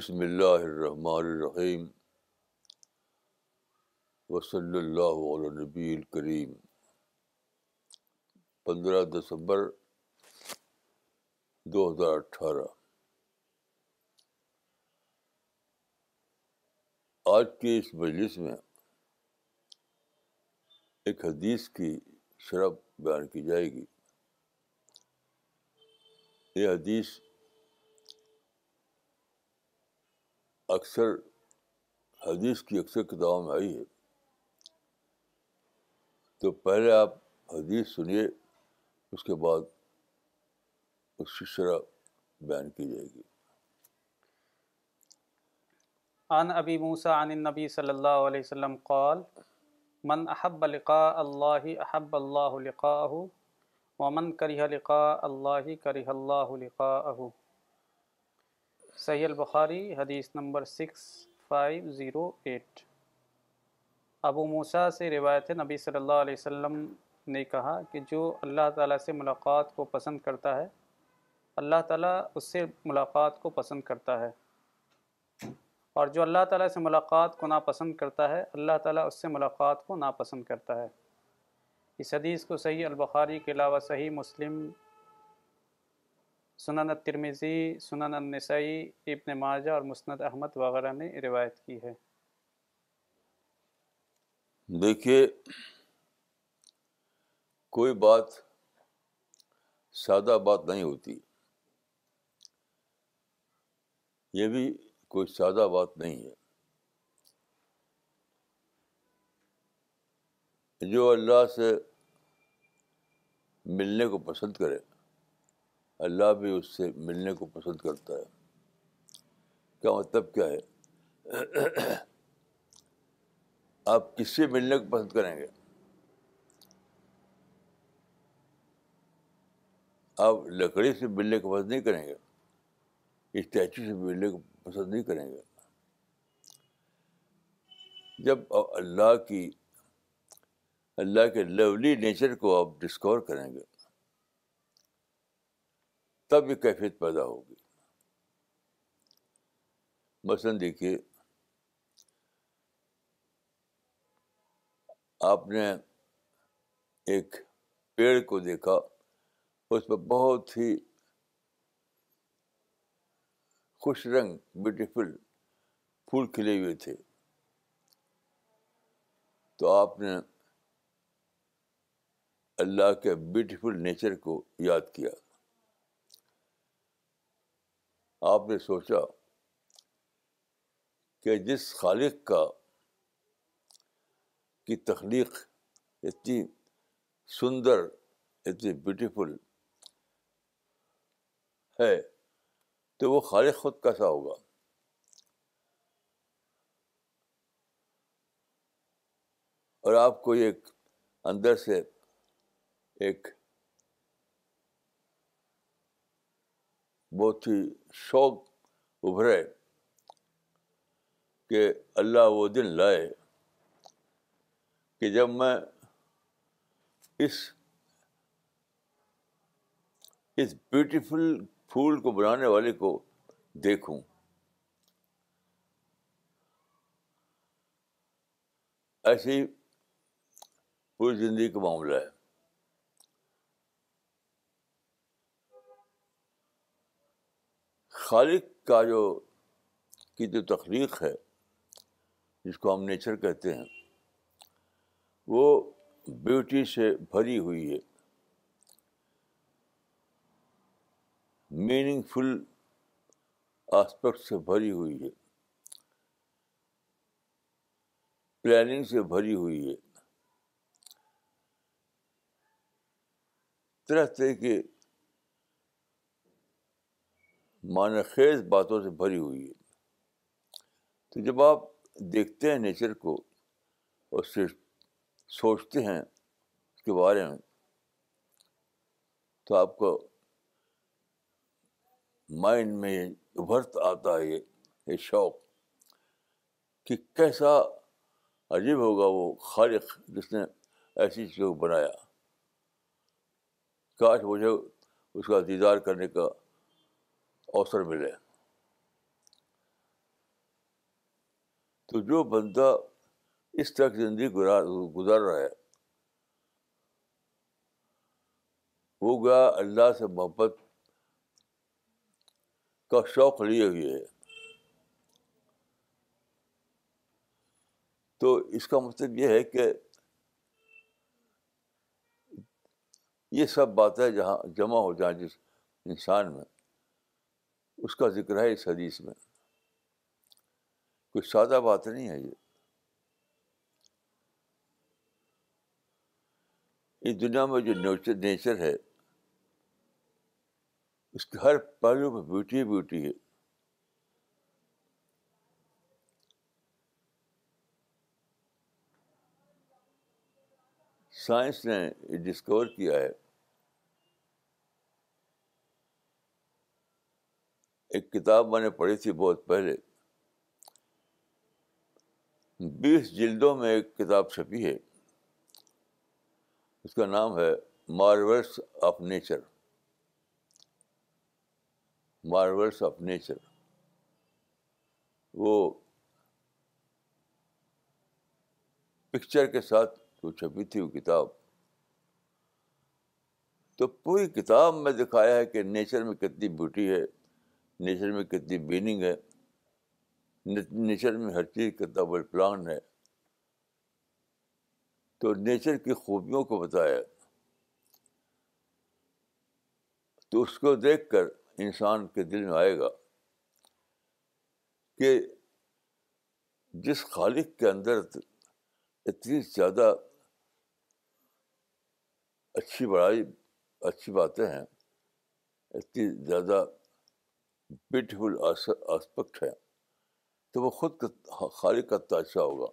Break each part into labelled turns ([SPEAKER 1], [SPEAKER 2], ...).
[SPEAKER 1] بسم اللہ الرحمن الرحیم وصلی اللہ علیہ نبی الکریم پندرہ دسمبر دو ہزار اٹھارہ۔ آج کی اس مجلس میں ایک حدیث کی شرح بیان کی جائے گی۔ یہ حدیث اکثر حدیث کی اکثر کتابوں میں آئی ہے۔ تو پہلے آپ حدیث سنیے، اس کے بعد اس کی شرح بیان کی جائے گی۔
[SPEAKER 2] عن ابی موسیٰ عن النبی صلی اللہ علیہ وسلم قال، من احب لقاء اللہ، احب اللہ لقاءہ، ومن کرہ لقاء اللہ کرہ اللہ لقاءہ. صحیح البخاری حدیث number six five zero eight. ابو موسیٰ سے روایت ہے، نبی صلی اللہ علیہ وسلم نے کہا کہ جو اللہ تعالیٰ سے ملاقات کو پسند کرتا ہے، اللہ تعالیٰ اس سے ملاقات کو پسند کرتا ہے۔ اور جو اللہ تعالیٰ سے ملاقات کو ناپسند کرتا ہے، اللہ تعالیٰ اس سے ملاقات کو ناپسند کرتا ہے۔ اس حدیث کو صحیح البخاری کے علاوہ صحیح مسلم سنن الترمذی، سنن النسائی، ابن ماجہ اور مسند احمد وغیرہ نے روایت کی ہے۔
[SPEAKER 1] دیکھیے، کوئی بات سادہ بات نہیں ہوتی۔ یہ بھی کوئی سادہ بات نہیں ہے۔ جو اللہ سے ملنے کو پسند کرے اللہ بھی اس سے ملنے کو پسند کرتا ہے۔ کیا مطلب کیا ہے؟ آپ کس سے ملنے کو پسند کریں گے؟ آپ لکڑی سے ملنے کو پسند نہیں کریں گے؟ اسٹیچو سے ملنے کو پسند نہیں کریں گے؟ جب اللہ کی، اللہ کے لولی نیچر کو آپ ڈسکور کریں گے تب یہ کیفیت پیدا ہوگی۔ مثلاً دیکھیے، آپ نے ایک پیڑ کو دیکھا، اس پہ بہت ہی خوش رنگ بیوٹیفل پھول کھلے ہوئے تھے۔ تو آپ نے اللہ کے بیوٹیفل نیچر کو یاد کیا۔ آپ نے سوچا کہ جس خالق کا کی تخلیق اتنی سندر، اتنی بیوٹیفل ہے، تو وہ خالق خود کیسا ہوگا؟ اور آپ کو ایک اندر سے ایک بہت ہی شوق ابھرے کہ اللہ وہ دن لائے کہ جب میں اس اس بیوٹیفل پھول کو بنانے والے کو دیکھوں۔ ایسے ہی پوری زندگی کا معاملہ ہے۔ خالق کا جو کی جو تخلیق ہے، جس کو ہم نیچر کہتے ہیں، وہ بیوٹی سے بھری ہوئی ہے۔ میننگ فل آسپیکٹ سے بھری ہوئی ہے۔ پلاننگ سے بھری ہوئی ہے۔ طرح طرح کے معنی خیز باتوں سے بھری ہوئی ہے۔ تو جب آپ دیکھتے ہیں نیچر کو اور صرف سوچتے ہیں اس کے بارے میں، تو آپ کو مائنڈ میں ابھرت آتا ہے یہ شوق کہ کیسا عجیب ہوگا وہ خالق جس نے ایسی چیز کو بنایا۔ کاش مجھے اس کا دیدار کرنے کا اوسر ملے۔ تو جو بندہ اس طرح کی زندگی گزار رہا ہے، وہ گیا اللہ سے محبت کا شوق لیے ہوئے ہے۔ تو اس کا مطلب یہ ہے کہ یہ سب باتیں جہاں جمع ہو جائیں جس انسان میں اس کا ذکر ہے اس حدیث میں۔ کوئی سادہ بات نہیں ہے یہ۔ اس دنیا میں جو نیچر نیچر ہے، اس کے ہر پہلو میں بیوٹی بیوٹی ہے۔ سائنس نے یہ ڈسکور کیا ہے ایک کتاب میں نے پڑھی تھی بہت پہلے۔ بیس جلدوں میں ایک کتاب چھپی ہے۔ اس کا نام ہے marvels of nature marvels of nature وہ پکچر کے ساتھ جو چھپی تھی وہ کتاب۔ تو پوری کتاب میں دکھایا ہے کہ نیچر میں کتنی بیوٹی ہے۔ نیچر میں کتنی میننگ ہے نیچر میں ہر چیز کتنا بڑا پلان ہے۔ تو نیچر کی خوبیوں کو بتایا۔ تو اس کو دیکھ کر انسان کے دل میں آئے گا کہ جس خالق کے اندر اتنی زیادہ اچھی بڑائی، اچھی باتیں ہیں، اتنی زیادہ بیوٹیفل آسپیکٹ ہے تو وہ خود خالق کا اچھا ہوگا۔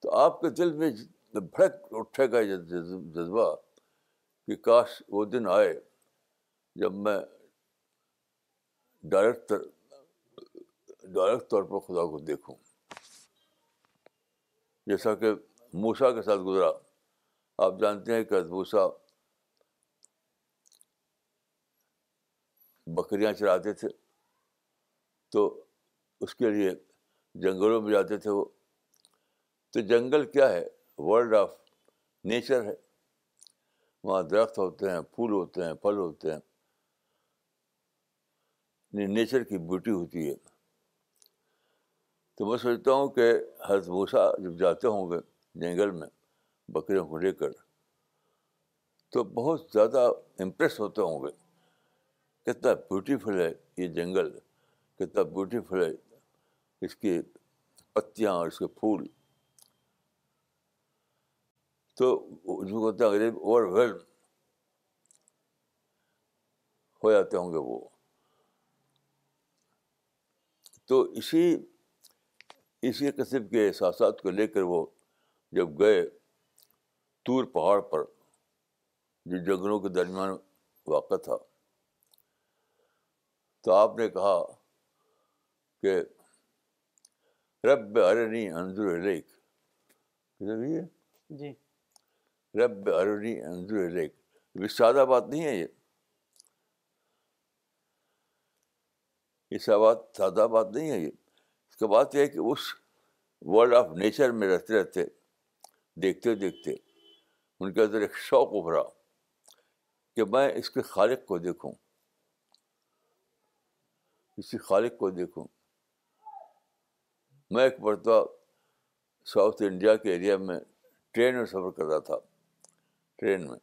[SPEAKER 1] تو آپ کے دل میں بھڑک اٹھے گا جذبہ کہ کاش وہ دن آئے جب میں ڈائریکٹ ڈائریکٹ طور پر خدا کو دیکھوں۔ جیسا کہ موسا کے ساتھ گزرا۔ آپ جانتے ہیں کہ موسا بکریاں چراتے تھے۔ تو اس کے لیے جنگلوں میں جاتے تھے وہ۔ تو جنگل کیا ہے؟ ورلڈ آف نیچر ہے۔ وہاں درخت ہوتے ہیں، پھول ہوتے ہیں، پھل ہوتے ہیں۔ یعنی نیچر کی بیوٹی ہوتی ہے۔ تو میں سوچتا ہوں کہ حضرت بھوسا جب جاتے ہوں گے جنگل میں بکریوں کو لے کر، تو بہت زیادہ امپریس ہوتے ہوں گے۔ کتنا بیوٹیفل ہے یہ جنگل، کتنا بیوٹیفل ہے اس کی پتیاں اور اس کے پھول۔ تو جو کہتے ہیں اوور ویلم ہو جاتے ہوں گے وہ۔ تو اسی اسی قسم کے احساسات کو لے کر وہ جب گئے تور پہاڑ پر، جو جنگلوں کے درمیان واقع تھا۔ تو آپ نے کہا کہ رب ارنی انضر علیک جی۔ رب ارنی انضر علیک یہ سادہ بات نہیں ہے یہ۔ یہ سب سادہ بات نہیں ہے یہ۔ اس کا بات یہ ہے کہ اس ورلڈ آف نیچر میں رہتے رہتے دیکھتے دیکھتے ان کے اندر ایک شوق ابھرا کہ میں اس کے خالق کو دیکھوں۔ اسی خالق کو دیکھوں۔ میں ایک مرتبہ ساؤتھ انڈیا کے ایریا میں ٹرین میں سفر کر رہا تھا، ٹرین میں۔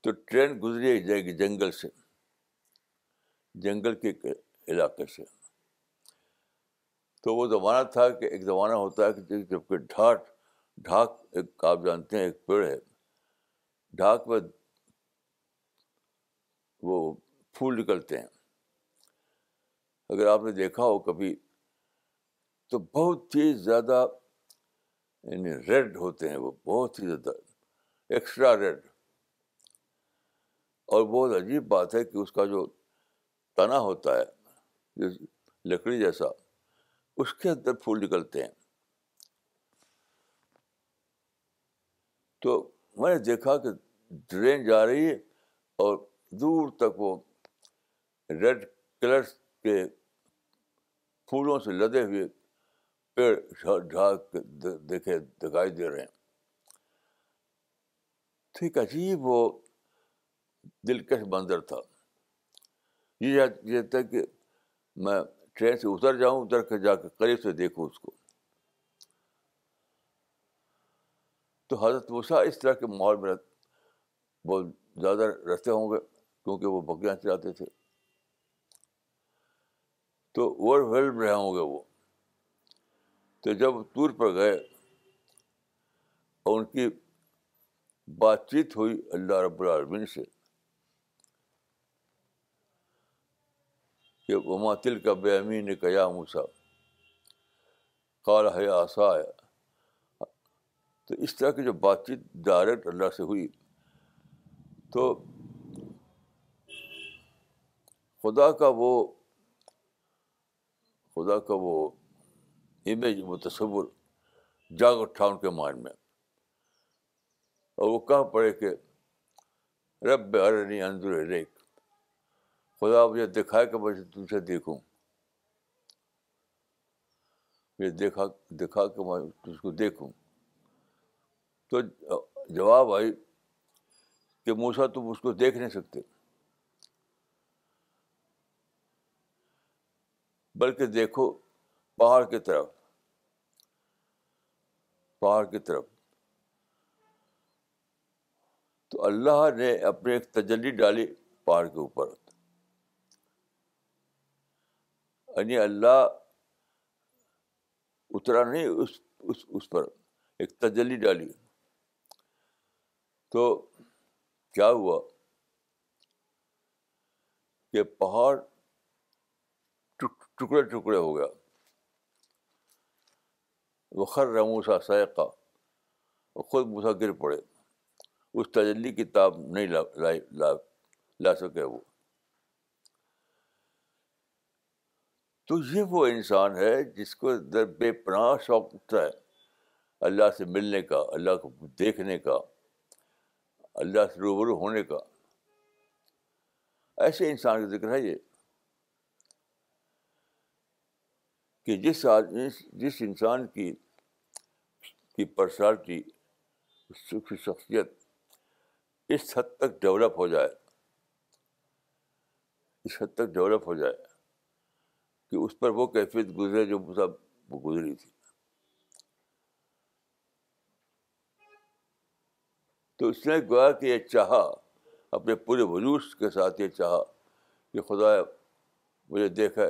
[SPEAKER 1] تو ٹرین گزری جائے گی جنگل سے، جنگل کے علاقے سے۔ تو وہ زمانہ تھا کہ ایک زمانہ ہوتا ہے کہ جبکہ ڈھاٹ ڈھاک ایک آپ جانتے ہیں ایک پیڑ ہے۔ ڈھاک میں وہ پھول نکلتے ہیں۔ اگر آپ نے دیکھا ہو کبھی، تو بہت ہی زیادہ یعنی ریڈ ہوتے ہیں وہ، بہت ہی زیادہ ایکسٹرا ریڈ۔ اور بہت عجیب بات ہے کہ اس کا جو تنا ہوتا ہے، جو لکڑی جیسا، اس کے اندر پھول نکلتے ہیں۔ تو میں نے دیکھا کہ ٹرین جا رہی ہے اور دور تک وہ ریڈ کلر کے پھولوں سے لدے ہوئے پیڑ ڈھاک کے دیکھے دکھائی دے رہے ہیں۔ تو ایک عجیب وہ دلکش منظر تھا۔ یہ تھا کہ میں ٹرین سے اتر جاؤں، اتر کے جا کے قریب سے دیکھوں اس کو۔ تو حضرت وسا اس طرح کے ماحول میں بہت زیادہ رہتے ہوں گے کیونکہ وہ بکریاں چلاتے تھے۔ تو اوور ویلڈ رہے ہوں گے وہ۔ تو جب ٹور پر گئے اور ان کی بات چیت ہوئی اللہ رب العالمین سے کہ وما تل کا بے امین نے کیا موسا کال ہے آسا ہے۔ تو اس طرح کی جو بات چیت ڈائریکٹ اللہ سے ہوئی تو خدا کا وہ خدا کا وہ امیج وہ تصور جاگ اٹھا ان کے مائنڈ میں۔ اور وہ کہاں پڑے کہ رب ارنی اندر ریک خدا مجھے دکھائے کہ میں تم سے دیکھوں۔ مجھے دیکھا دکھا کہ میں اس کو دیکھوں۔ تو جواب آئی کہ موسا تم اس کو دیکھ نہیں سکتے۔ بلکہ دیکھو پہاڑ کی طرف پہاڑ کی طرف۔ تو اللہ نے اپنے ایک تجلی ڈالی پہاڑ کے اوپر۔ یعنی اللہ اترا نہیں اس اس, اس پر ایک تجلی ڈالی۔ تو کیا ہوا کہ پہاڑ ٹکڑے ٹکڑے ہو گیا۔ وہ خر موسا سیقہ وہ خود موسا گر پڑے۔ اس تجلی کتاب نہیں لا لا لا سکے وہ۔ تو یہ وہ انسان ہے جس کو در بے پناہ شوق اٹھتا ہے۔ اللہ سے ملنے کا، اللہ کو دیکھنے کا، اللہ سے روبرو ہونے کا۔ ایسے انسان کا ذکر ہے یہ۔ کہ جس آدمی جس انسان کی کی پرسنالٹی کی شخصیت اس حد تک ڈیولپ ہو جائے، اس حد تک ڈیولپ ہو جائے کہ اس پر وہ کیفیت گزرے جو سب وہ گزری تھی۔ تو اس نے گویا کہ یہ چاہا، اپنے پورے وجود کے ساتھ یہ چاہا کہ خدا مجھے دیکھا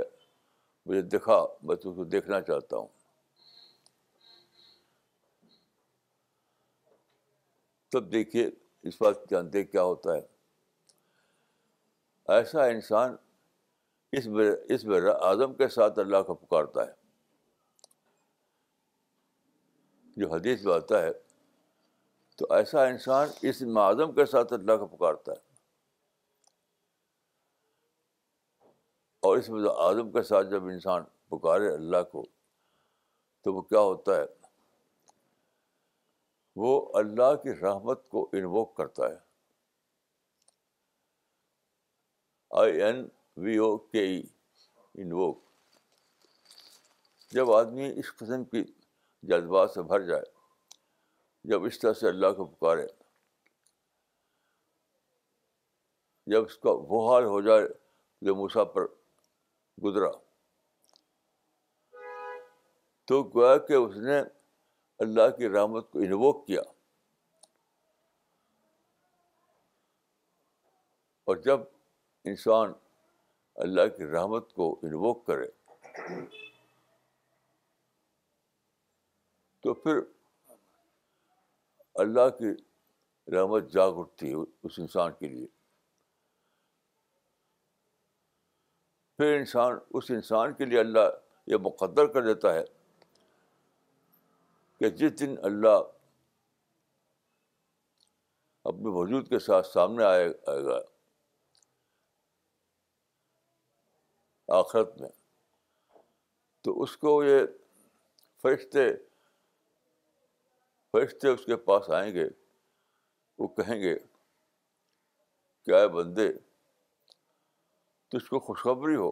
[SPEAKER 1] مجھے دکھا، میں تو اس کو دیکھنا چاہتا ہوں۔ تب دیکھیے اس بات جانتے کیا ہوتا ہے۔ ایسا انسان اس بر اس بر اعظم کے ساتھ اللہ کو پکارتا ہے۔ جو حدیث میں آتا ہے، تو ایسا انسان اس اعظم کے ساتھ اللہ کو پکارتا ہے۔ اور اس اعظم کے ساتھ جب انسان پکارے اللہ کو، تو وہ کیا ہوتا ہے؟ وہ اللہ کی رحمت کو انووک کرتا ہے۔ آئی این وی او کے ای انووک جب آدمی اس قسم کی جذبات سے بھر جائے، جب اس طرح سے اللہ کو پکارے، جب اس کا وہ حال ہو جائے جو موسا پر گزرا۔ تو گویا کہ اس نے اللہ کی رحمت کو انووک کیا۔ اور جب انسان اللہ کی رحمت کو انووک کرے، تو پھر اللہ کی رحمت جاگ اٹھتی ہے اس انسان کے لیے۔ پھر انسان، اس انسان کے لیے اللہ یہ مقدر کر دیتا ہے کہ جس دن اللہ اپنے وجود کے ساتھ سامنے آئے آئے گا آخرت میں، تو اس کو یہ فرشتے فرشتے اس کے پاس آئیں گے، وہ کہیں گے کیا بندے تو اس کو خوشخبری ہو۔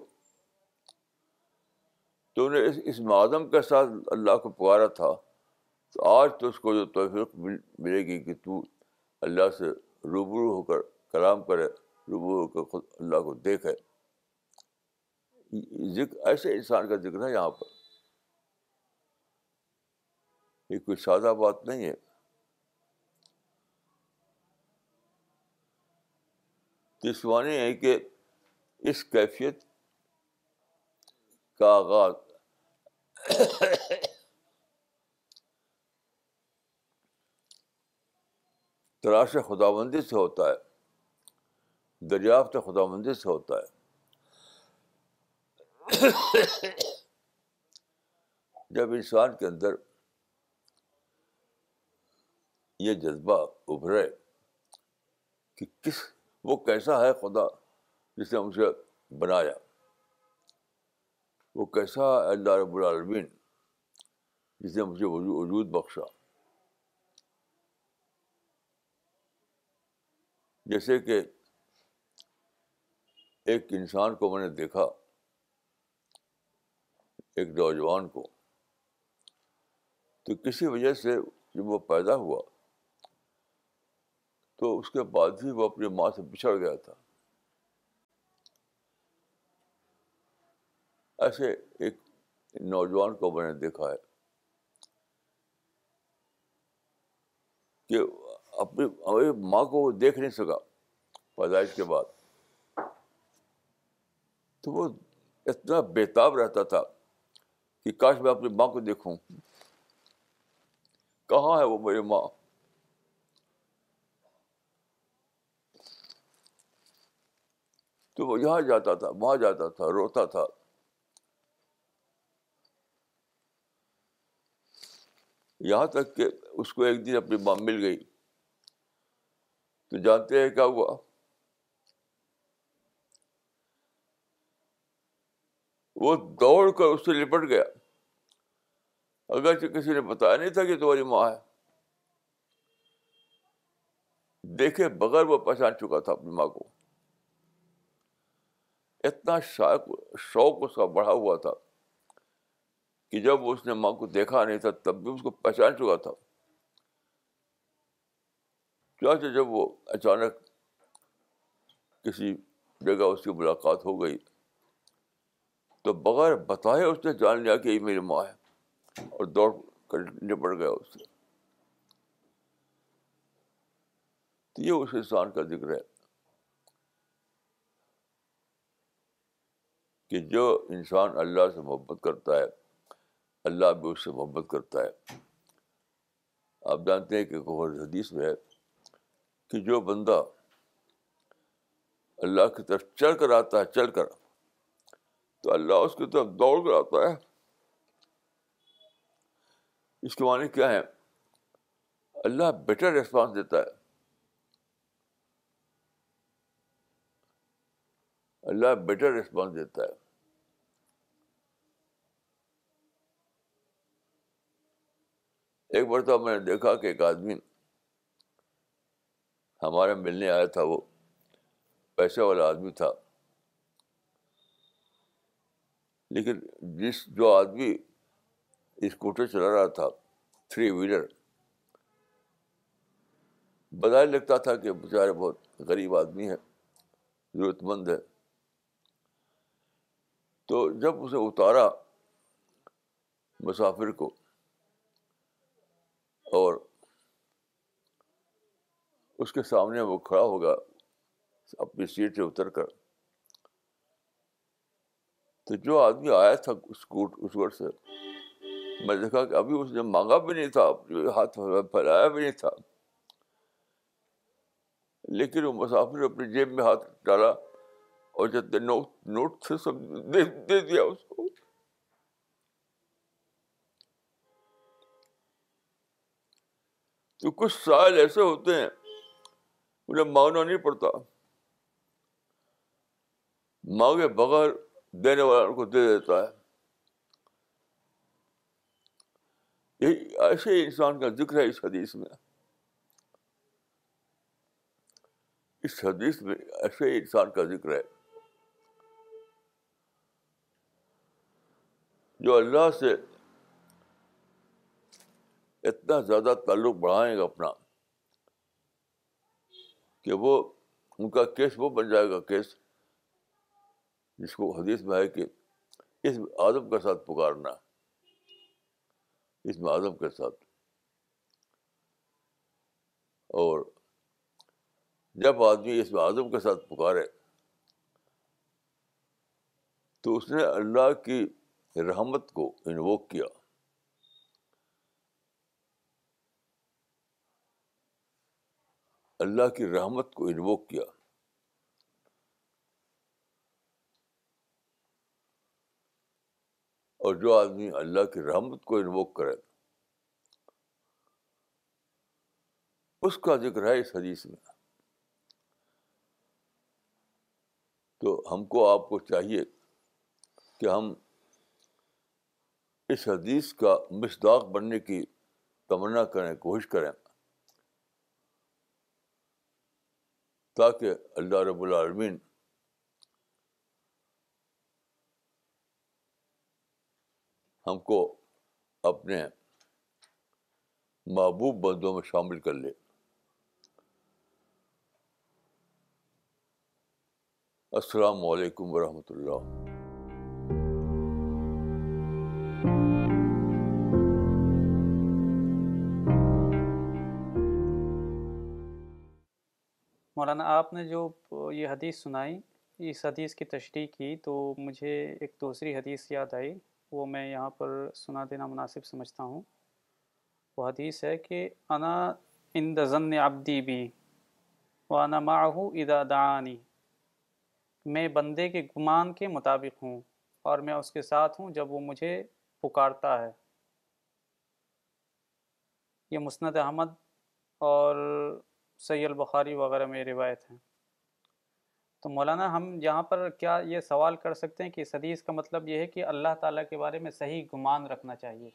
[SPEAKER 1] تو انہیں اس اس معدم کے ساتھ اللہ کو پکارا تھا۔ تو آج تو اس کو جو توفیق ملے گی کہ تو اللہ سے روبرو ہو کر کلام کرے، روبرو ہو کر خود اللہ کو دیکھے۔ ذکر ایسے انسان کا ذکر ہے یہاں پر۔ یہ کوئی سادہ بات نہیں ہے۔ اس ہے کہ اس کیفیت کا آغاز تلاش خدا بندی سے ہوتا ہے، دریافت خدا بندی سے ہوتا ہے۔ جب انسان کے اندر یہ جذبہ ابھرے کہ کس، وہ کیسا ہے خدا؟ جس نے مجھے بنایا۔ وہ کیسا اللہ رب العالمین جس نے مجھے وجود بخشا۔ جیسے کہ ایک انسان کو میں نے دیکھا، ایک نوجوان کو، تو کسی وجہ سے جب وہ پیدا ہوا، تو اس کے بعد ہی وہ اپنی ماں سے بچھڑ گیا تھا۔ ایسے ایک نوجوان کو میں نے دیکھا ہے کہ اپنی ماں کو وہ دیکھ نہیں سکا پیدائش کے بعد۔ تو وہ اتنا بےتاب رہتا تھا کہ کاش میں اپنی ماں کو دیکھوں۔ کہاں ہے وہ میری ماں؟ تو وہ یہاں جاتا تھا، وہاں جاتا تھا، روتا تھا۔ یہاں تک کہ اس کو ایک دن اپنی ماں مل گئی۔ تو جانتے ہیں کیا ہوا؟ وہ دوڑ کر اس سے لپٹ گیا۔ اگرچہ کسی نے بتایا نہیں تھا کہ تمہاری ماں ہے۔ دیکھے بغیر وہ پہچان چکا تھا اپنی ماں کو۔ اتنا شوق شوق اس کا بڑھا ہوا تھا۔ کہ جب اس نے ماں کو دیکھا نہیں تھا، تب بھی اس کو پہچان چکا تھا۔ کیا جب وہ اچانک کسی جگہ اس کی ملاقات ہو گئی، تو بغیر بتائے اس نے جان لیا کہ یہ میری ماں ہے اور دوڑ کر نپٹ گیا اس سے۔ تو یہ اس انسان کا ذکر ہے کہ جو انسان اللہ سے محبت کرتا ہے اللہ بھی اس سے محبت کرتا ہے۔ آپ جانتے ہیں کہ حدیث میں ہے کہ جو بندہ اللہ کی طرف چل کر آتا ہے چل کر، تو اللہ اس کی طرف دوڑ کر آتا ہے۔ اس کے معنی کیا ہے اللہ بیٹر ریسپانس دیتا ہے۔ اللہ بیٹر ریسپانس دیتا ہے۔ ایک بار تو میں نے دیکھا کہ ایک آدمی ہمارے ملنے آیا تھا، وہ پیسے والا آدمی تھا۔ لیکن جس جو آدمی اسکوٹر چلا رہا تھا تھری ویلر بظاہر لگتا تھا کہ بیچارے بہت غریب آدمی ہے ضرورت مند ہے۔ تو جب اسے اتارا مسافر کو اور اس کے سامنے وہ کھڑا ہوگا، اپنی سیٹ سے اتر کر۔ تو جو آدمی آیا تھا اس کوٹ، اس گڑ سے، میں دیکھا کہ ابھی اس نے مانگا بھی نہیں تھا ہاتھ پھیلایا بھی نہیں تھا۔ لیکن وہ مسافر اپنی جیب میں ہاتھ ڈالا اور جتنے نوٹ نوٹ تھے، سب دے دیا اس کو۔ تو کچھ سائل ایسے ہوتے ہیں انہیں مانگنا نہیں پڑتا۔ مانگے بغیر دینے والا ان کو دے دیتا ہے۔ یہی ایسے انسان کا ذکر ہے اس حدیث میں۔ اس حدیث میں ایسے انسان کا ذکر ہے۔ جو اللہ سے اتنا زیادہ تعلق بڑھائیں گا اپنا کہ وہ، ان کا کیس وہ بن جائے گا، کیس جس کو حدیث میں ہے کہ اس آدم کے ساتھ پکارنا، اس میں آدم کے ساتھ۔ اور جب آدمی اس میں آدم کے ساتھ پکارے تو اس نے اللہ کی رحمت کو انووک کیا۔ اللہ کی رحمت کو انووک کیا۔ اور جو آدمی اللہ کی رحمت کو انووک کرے۔ اس کا ذکر ہے اس حدیث میں۔ تو ہم کو آپ کو چاہیے کہ ہم اس حدیث کا مصداق بننے کی تمنا کریں کوشش کریں۔ تاکہ اللہ رب العالمین ہم کو اپنے محبوب بندوں میں شامل کر لے۔ السلام علیکم ورحمۃ اللہ۔
[SPEAKER 2] مولانا، آپ نے جو یہ حدیث سنائی، اس حدیث کی تشریح کی تو مجھے ایک دوسری حدیث یاد آئی، وہ میں یہاں پر سنا دینا مناسب سمجھتا ہوں۔ وہ حدیث ہے کہ انا ان ضن ابدی بھی وانا معه اذا دعانی۔ میں بندے کے گمان کے مطابق ہوں اور میں اس کے ساتھ ہوں جب وہ مجھے پکارتا ہے۔ یہ مسند احمد اور سی البخاری وغیرہ میں روایت ہیں تو مولانا ہم یہاں پر کیا یہ سوال کر سکتے ہیں کہ اس حدیث کا مطلب یہ ہے کہ اللہ تعالیٰ کے بارے میں صحیح گمان رکھنا چاہیے۔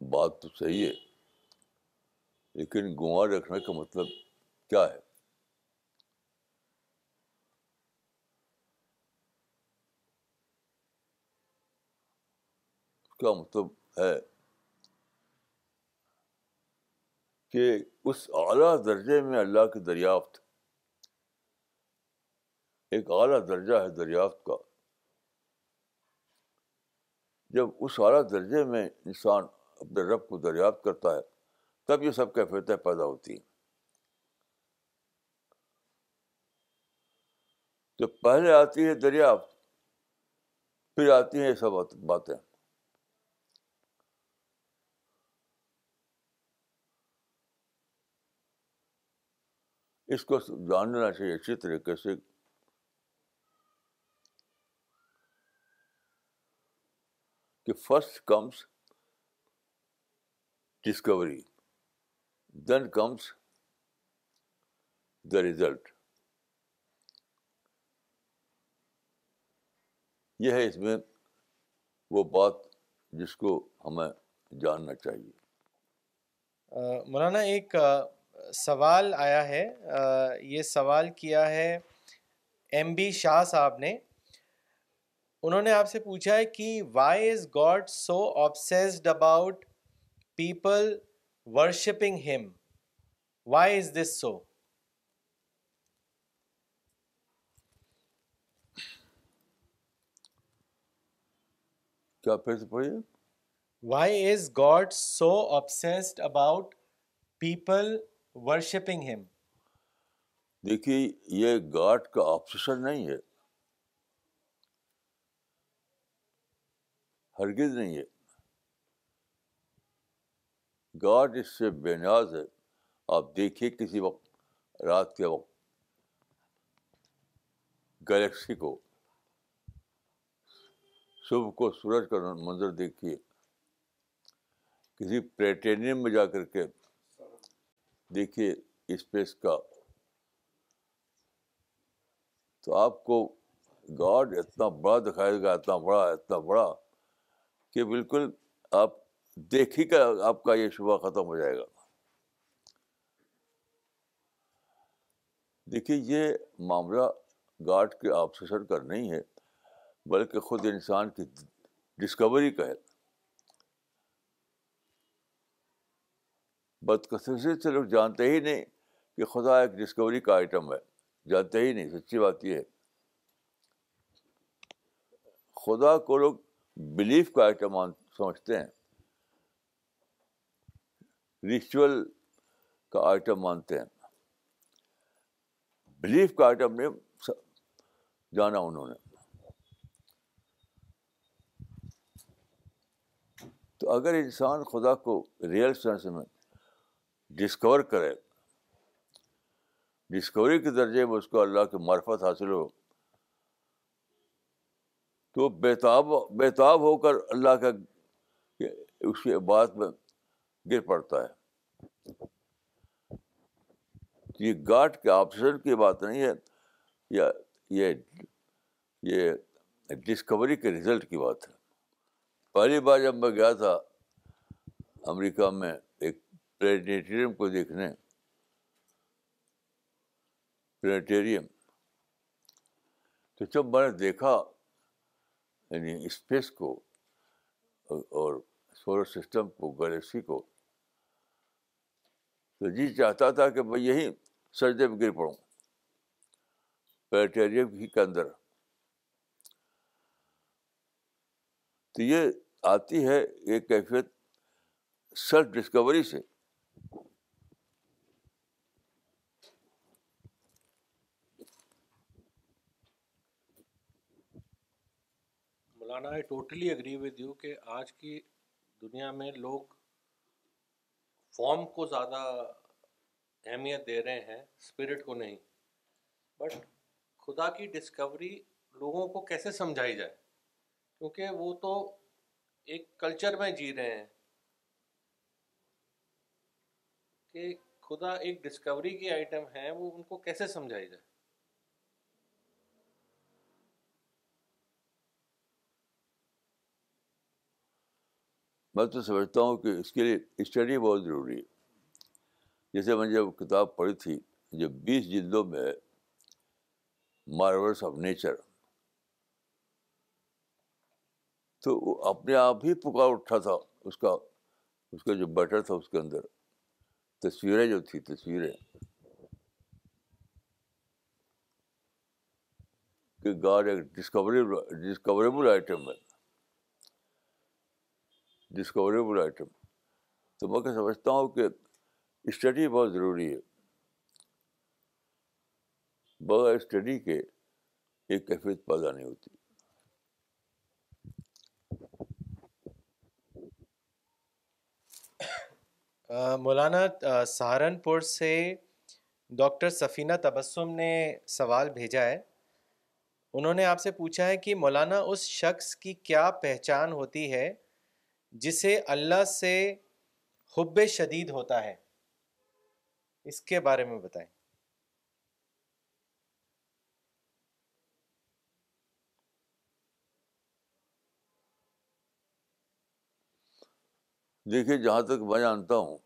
[SPEAKER 1] بات تو صحیح ہے، لیکن گمان رکھنے کا مطلب کیا ہے؟ کا مطلب ہے کہ اس اعلیٰ درجے میں اللہ کی دریافت، ایک اعلیٰ درجہ ہے دریافت کا۔ جب اس اعلیٰ درجے میں انسان اپنے رب کو دریافت کرتا ہے، تب یہ سب کیفیتیں پیدا ہوتی ہیں۔ تو پہلے آتی ہے دریافت، پھر آتی ہیں یہ سب باتیں۔ اس کو جان لینا چاہیے، اچھی طریقے سے۔ کہ first comes discovery then comes the result یہ ہے اس میں وہ بات جس کو ہمیں جاننا چاہیے۔
[SPEAKER 3] مولانا، ایک سوال آیا ہے یہ سوال کیا ہے ایم بی شاہ صاحب نے۔ انہوں نے آپ سے پوچھا ہے کہ why is God so obsessed about people worshipping ہم وائی از دس سو
[SPEAKER 1] کیا پھر سے پڑھیے
[SPEAKER 3] why is God so obsessed about people worshipping ہم
[SPEAKER 1] دیکھیے، یہ گاڈ کا آپشن نہیں ہے۔ ہرگز نہیں ہے۔ گاڈ اس سے بے نیاز ہے۔ آپ دیکھیے کسی وقت، رات کے وقت۔ گلیکسی کو۔ صبح کو سورج کا منظر دیکھیے۔ کسی پلیٹینیم میں جا کر کے دیکھیے اسپیس کا۔ تو آپ کو گاڈ اتنا بڑا دکھائے گا، اتنا بڑا اتنا بڑا کہ بالکل آپ دیکھ ہی کر آپ کا یہ شبہ ختم ہو جائے گا۔ دیکھیے یہ معاملہ گاڈ کے آپسیشن کا نہیں ہے، بلکہ خود انسان کی ڈسکوری کا ہے۔ بدقسمتی سے لوگ جانتے ہی نہیں کہ خدا ایک ڈسکوری کا آئٹم ہے۔ جانتے ہی نہیں، سچی بات یہ ہے۔ خدا کو لوگ بلیف کا آئٹم سمجھتے ہیں۔ ریچول کا آئٹم مانتے ہیں۔ بلیف کا آئٹم نے جانا انہوں نے۔ تو اگر انسان خدا کو ریئل سینس میں ڈسکور کرے ڈسکوری کے درجے میں اس کو اللہ کی معرفت حاصل ہو۔ تو بےتاب بےتاب ہو کر اللہ کا اس کی بات میں گر پڑتا ہے۔ یہ گاٹ کے آپشن کی بات نہیں ہے، یا یہ یہ ڈسکوری کے رزلٹ کی بات ہے۔ پہلی بار جب میں گیا تھا امریکہ میں پلانیٹریم کو دیکھنے پلانیٹریم تو جب میں نے دیکھا یعنی اسپیس کو اور سولر سسٹم کو، گلیکسی کو، تو جی چاہتا تھا کہ میں یہی سجدے میں گر پڑوں۔ پلانیٹریم ہی کے اندر۔ تو یہ آتی ہے، یہ کیفیت سیلف ڈسکوری سے۔
[SPEAKER 3] مولانا I totally agree with you کہ آج کی دنیا میں لوگ فارم کو زیادہ اہمیت دے رہے ہیں اسپرٹ کو نہیں۔ بٹ خدا کی ڈسکوری لوگوں کو کیسے سمجھائی جائے؟ کیونکہ وہ تو ایک کلچر میں جی رہے ہیں۔ کہ خدا ایک ڈسکوری کی آئٹم ہے، وہ ان کو کیسے سمجھائی جائے؟
[SPEAKER 1] میں تو سمجھتا ہوں کہ اس کے لیے اسٹڈی بہت ضروری ہے۔ جیسے میں جب کتاب پڑھی تھی جو بیس جلدوں میں مارولس آف نیچر تو وہ اپنے آپ ہی پکار اٹھا تھا، اس کا اس کا جو بیٹر تھا اس کے اندر۔ تصویریں جو تھی تصویریں۔ کہ گاڈ ایک ڈسکوریبل ڈسکوریبل آئٹم ہے۔ ڈسکوریبل آئٹم تو میں کیا سمجھتا ہوں کہ اسٹڈی بہت ضروری ہے۔ بغیر اسٹڈی کے ایک کیفیت پیدا نہیں ہوتی۔
[SPEAKER 3] مولانا سہارنپور سے ڈاکٹر سفینہ تبسم نے سوال بھیجا ہے۔ انہوں نے آپ سے پوچھا ہے کہ مولانا، اس شخص کی کیا پہچان ہوتی ہے؟ جسے اللہ سے حب شدید ہوتا ہے۔ اس کے بارے میں بتائیں۔
[SPEAKER 1] دیکھیے جہاں تک میں جانتا ہوں،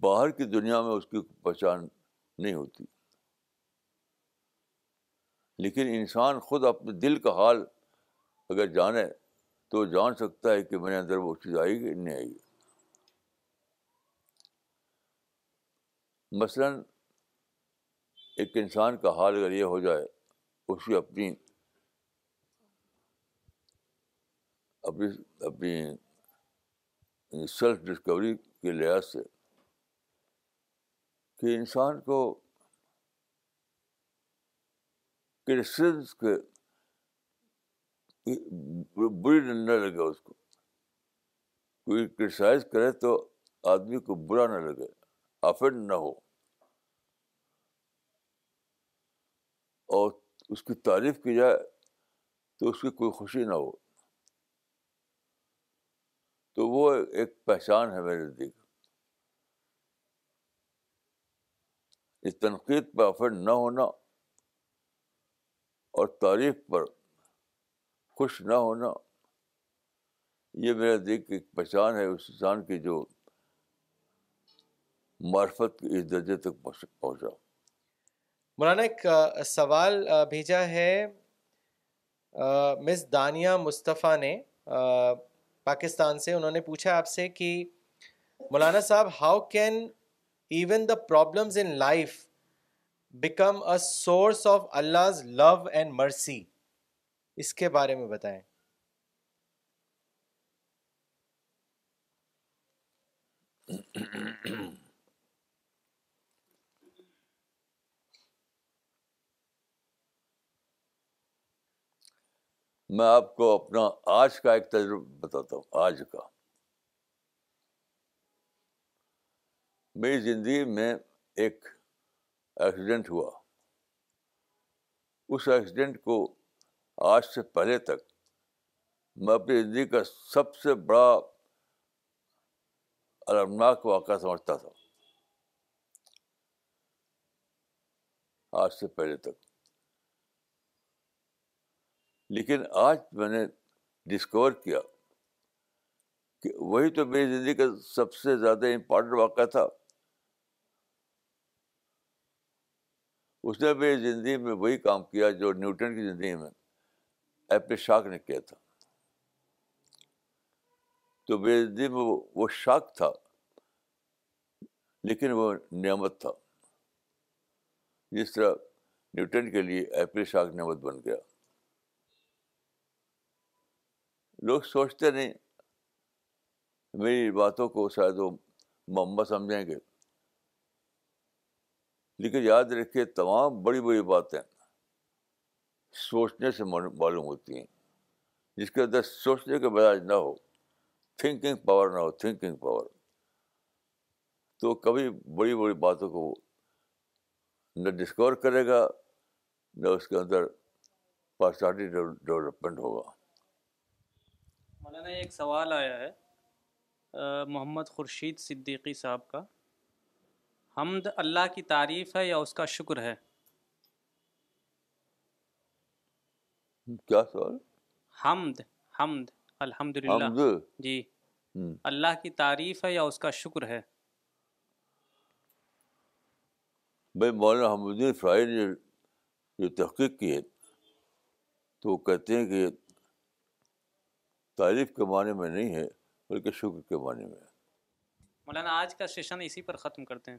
[SPEAKER 1] باہر کی دنیا میں اس کی پہچان نہیں ہوتی۔ لیکن انسان خود اپنے دل کا حال اگر جانے تو جان سکتا ہے کہ میرے اندر وہ چیز آئے گی نہیں آئے گی مثلاً ایک انسان کا حال اگر یہ ہو جائے، اس کی اپنی اپنی اپنی سیلف ڈسکوری کے لحاظ سے کہ انسان کو کرسچنس کے بری نہ لگے اس کو۔ کوئی کرٹیسائز کرے تو آدمی کو برا نہ لگے افینڈ نہ ہو۔ اور اس کی تعریف کی جائے تو اس کی کوئی خوشی نہ ہو۔ تو وہ ایک پہچان ہے میرے نزدیک اس تنقید پہ افرڈ نہ ہونا اور تعریف پر خوش نہ ہونا، یہ میرا دیکھ ایک پہچان ہے، اس انسان کی جو معرفت کے اس درجے تک پہنچا۔
[SPEAKER 3] مولانا، ایک سوال بھیجا ہے مس دانیہ مصطفیٰ نے پاکستان سے۔ انہوں نے پوچھا آپ سے کہ مولانا صاحب how can even the problems in life become a source of Allah love and mercy اس کے بارے میں بتائیں۔
[SPEAKER 1] میں آپ کو اپنا آج کا ایک تجربہ بتاتا ہوں، آج کا۔ میری زندگی میں ایک ایکسیڈنٹ ہوا۔ اس ایکسیڈنٹ کو آج سے پہلے تک میں اپنی زندگی کا سب سے بڑا المناک واقعہ سمجھتا تھا۔ آج سے پہلے تک۔ لیکن آج میں نے ڈسکور کیا کہ وہی تو میری زندگی کا سب سے زیادہ امپورٹنٹ واقعہ تھا۔ اس نے میری زندگی میں وہی کام کیا جو نیوٹن کی زندگی میں ایپل شاک نے کیا تھا۔ تو میری زندگی میں وہ شاک تھا، لیکن وہ نعمت تھا۔ جس طرح نیوٹن کے لیے ایپل شاک نعمت بن گیا۔ لوگ سوچتے نہیں، میری باتوں کو شاید وہ محمد سمجھیں گے۔ لیکن یاد رکھیے، تمام بڑی بڑی باتیں سوچنے سے معلوم ہوتی ہیں۔ جس کے اندر سوچنے کے بجائے نہ ہو تھنکنگ پاور نہ ہو تھنکنگ پاور تو کبھی بڑی بڑی باتوں کو نہ ڈسکور کرے گا، نہ اس کے اندر پرسنالٹی ڈیولپمنٹ ہوگا۔
[SPEAKER 2] مولانا، ایک سوال آیا ہے محمد خورشید صدیقی صاحب کا۔ حمد اللہ کی تعریف ہے یا اس کا شکر ہے؟
[SPEAKER 1] کیا سوال؟
[SPEAKER 2] حمد حمد الحمد للہ جی۔ اللہ کی تعریف ہے یا اس کا شکر ہے؟
[SPEAKER 1] بھائی مولانا حمد الدین فرائی نے جو تحقیق کی ہے تو وہ کہتے ہیں کہ تعریف کے معنی میں نہیں ہے بلکہ شکر کے معنی میں
[SPEAKER 2] مولانا آج کا سیشن اسی پر ختم کرتے ہیں۔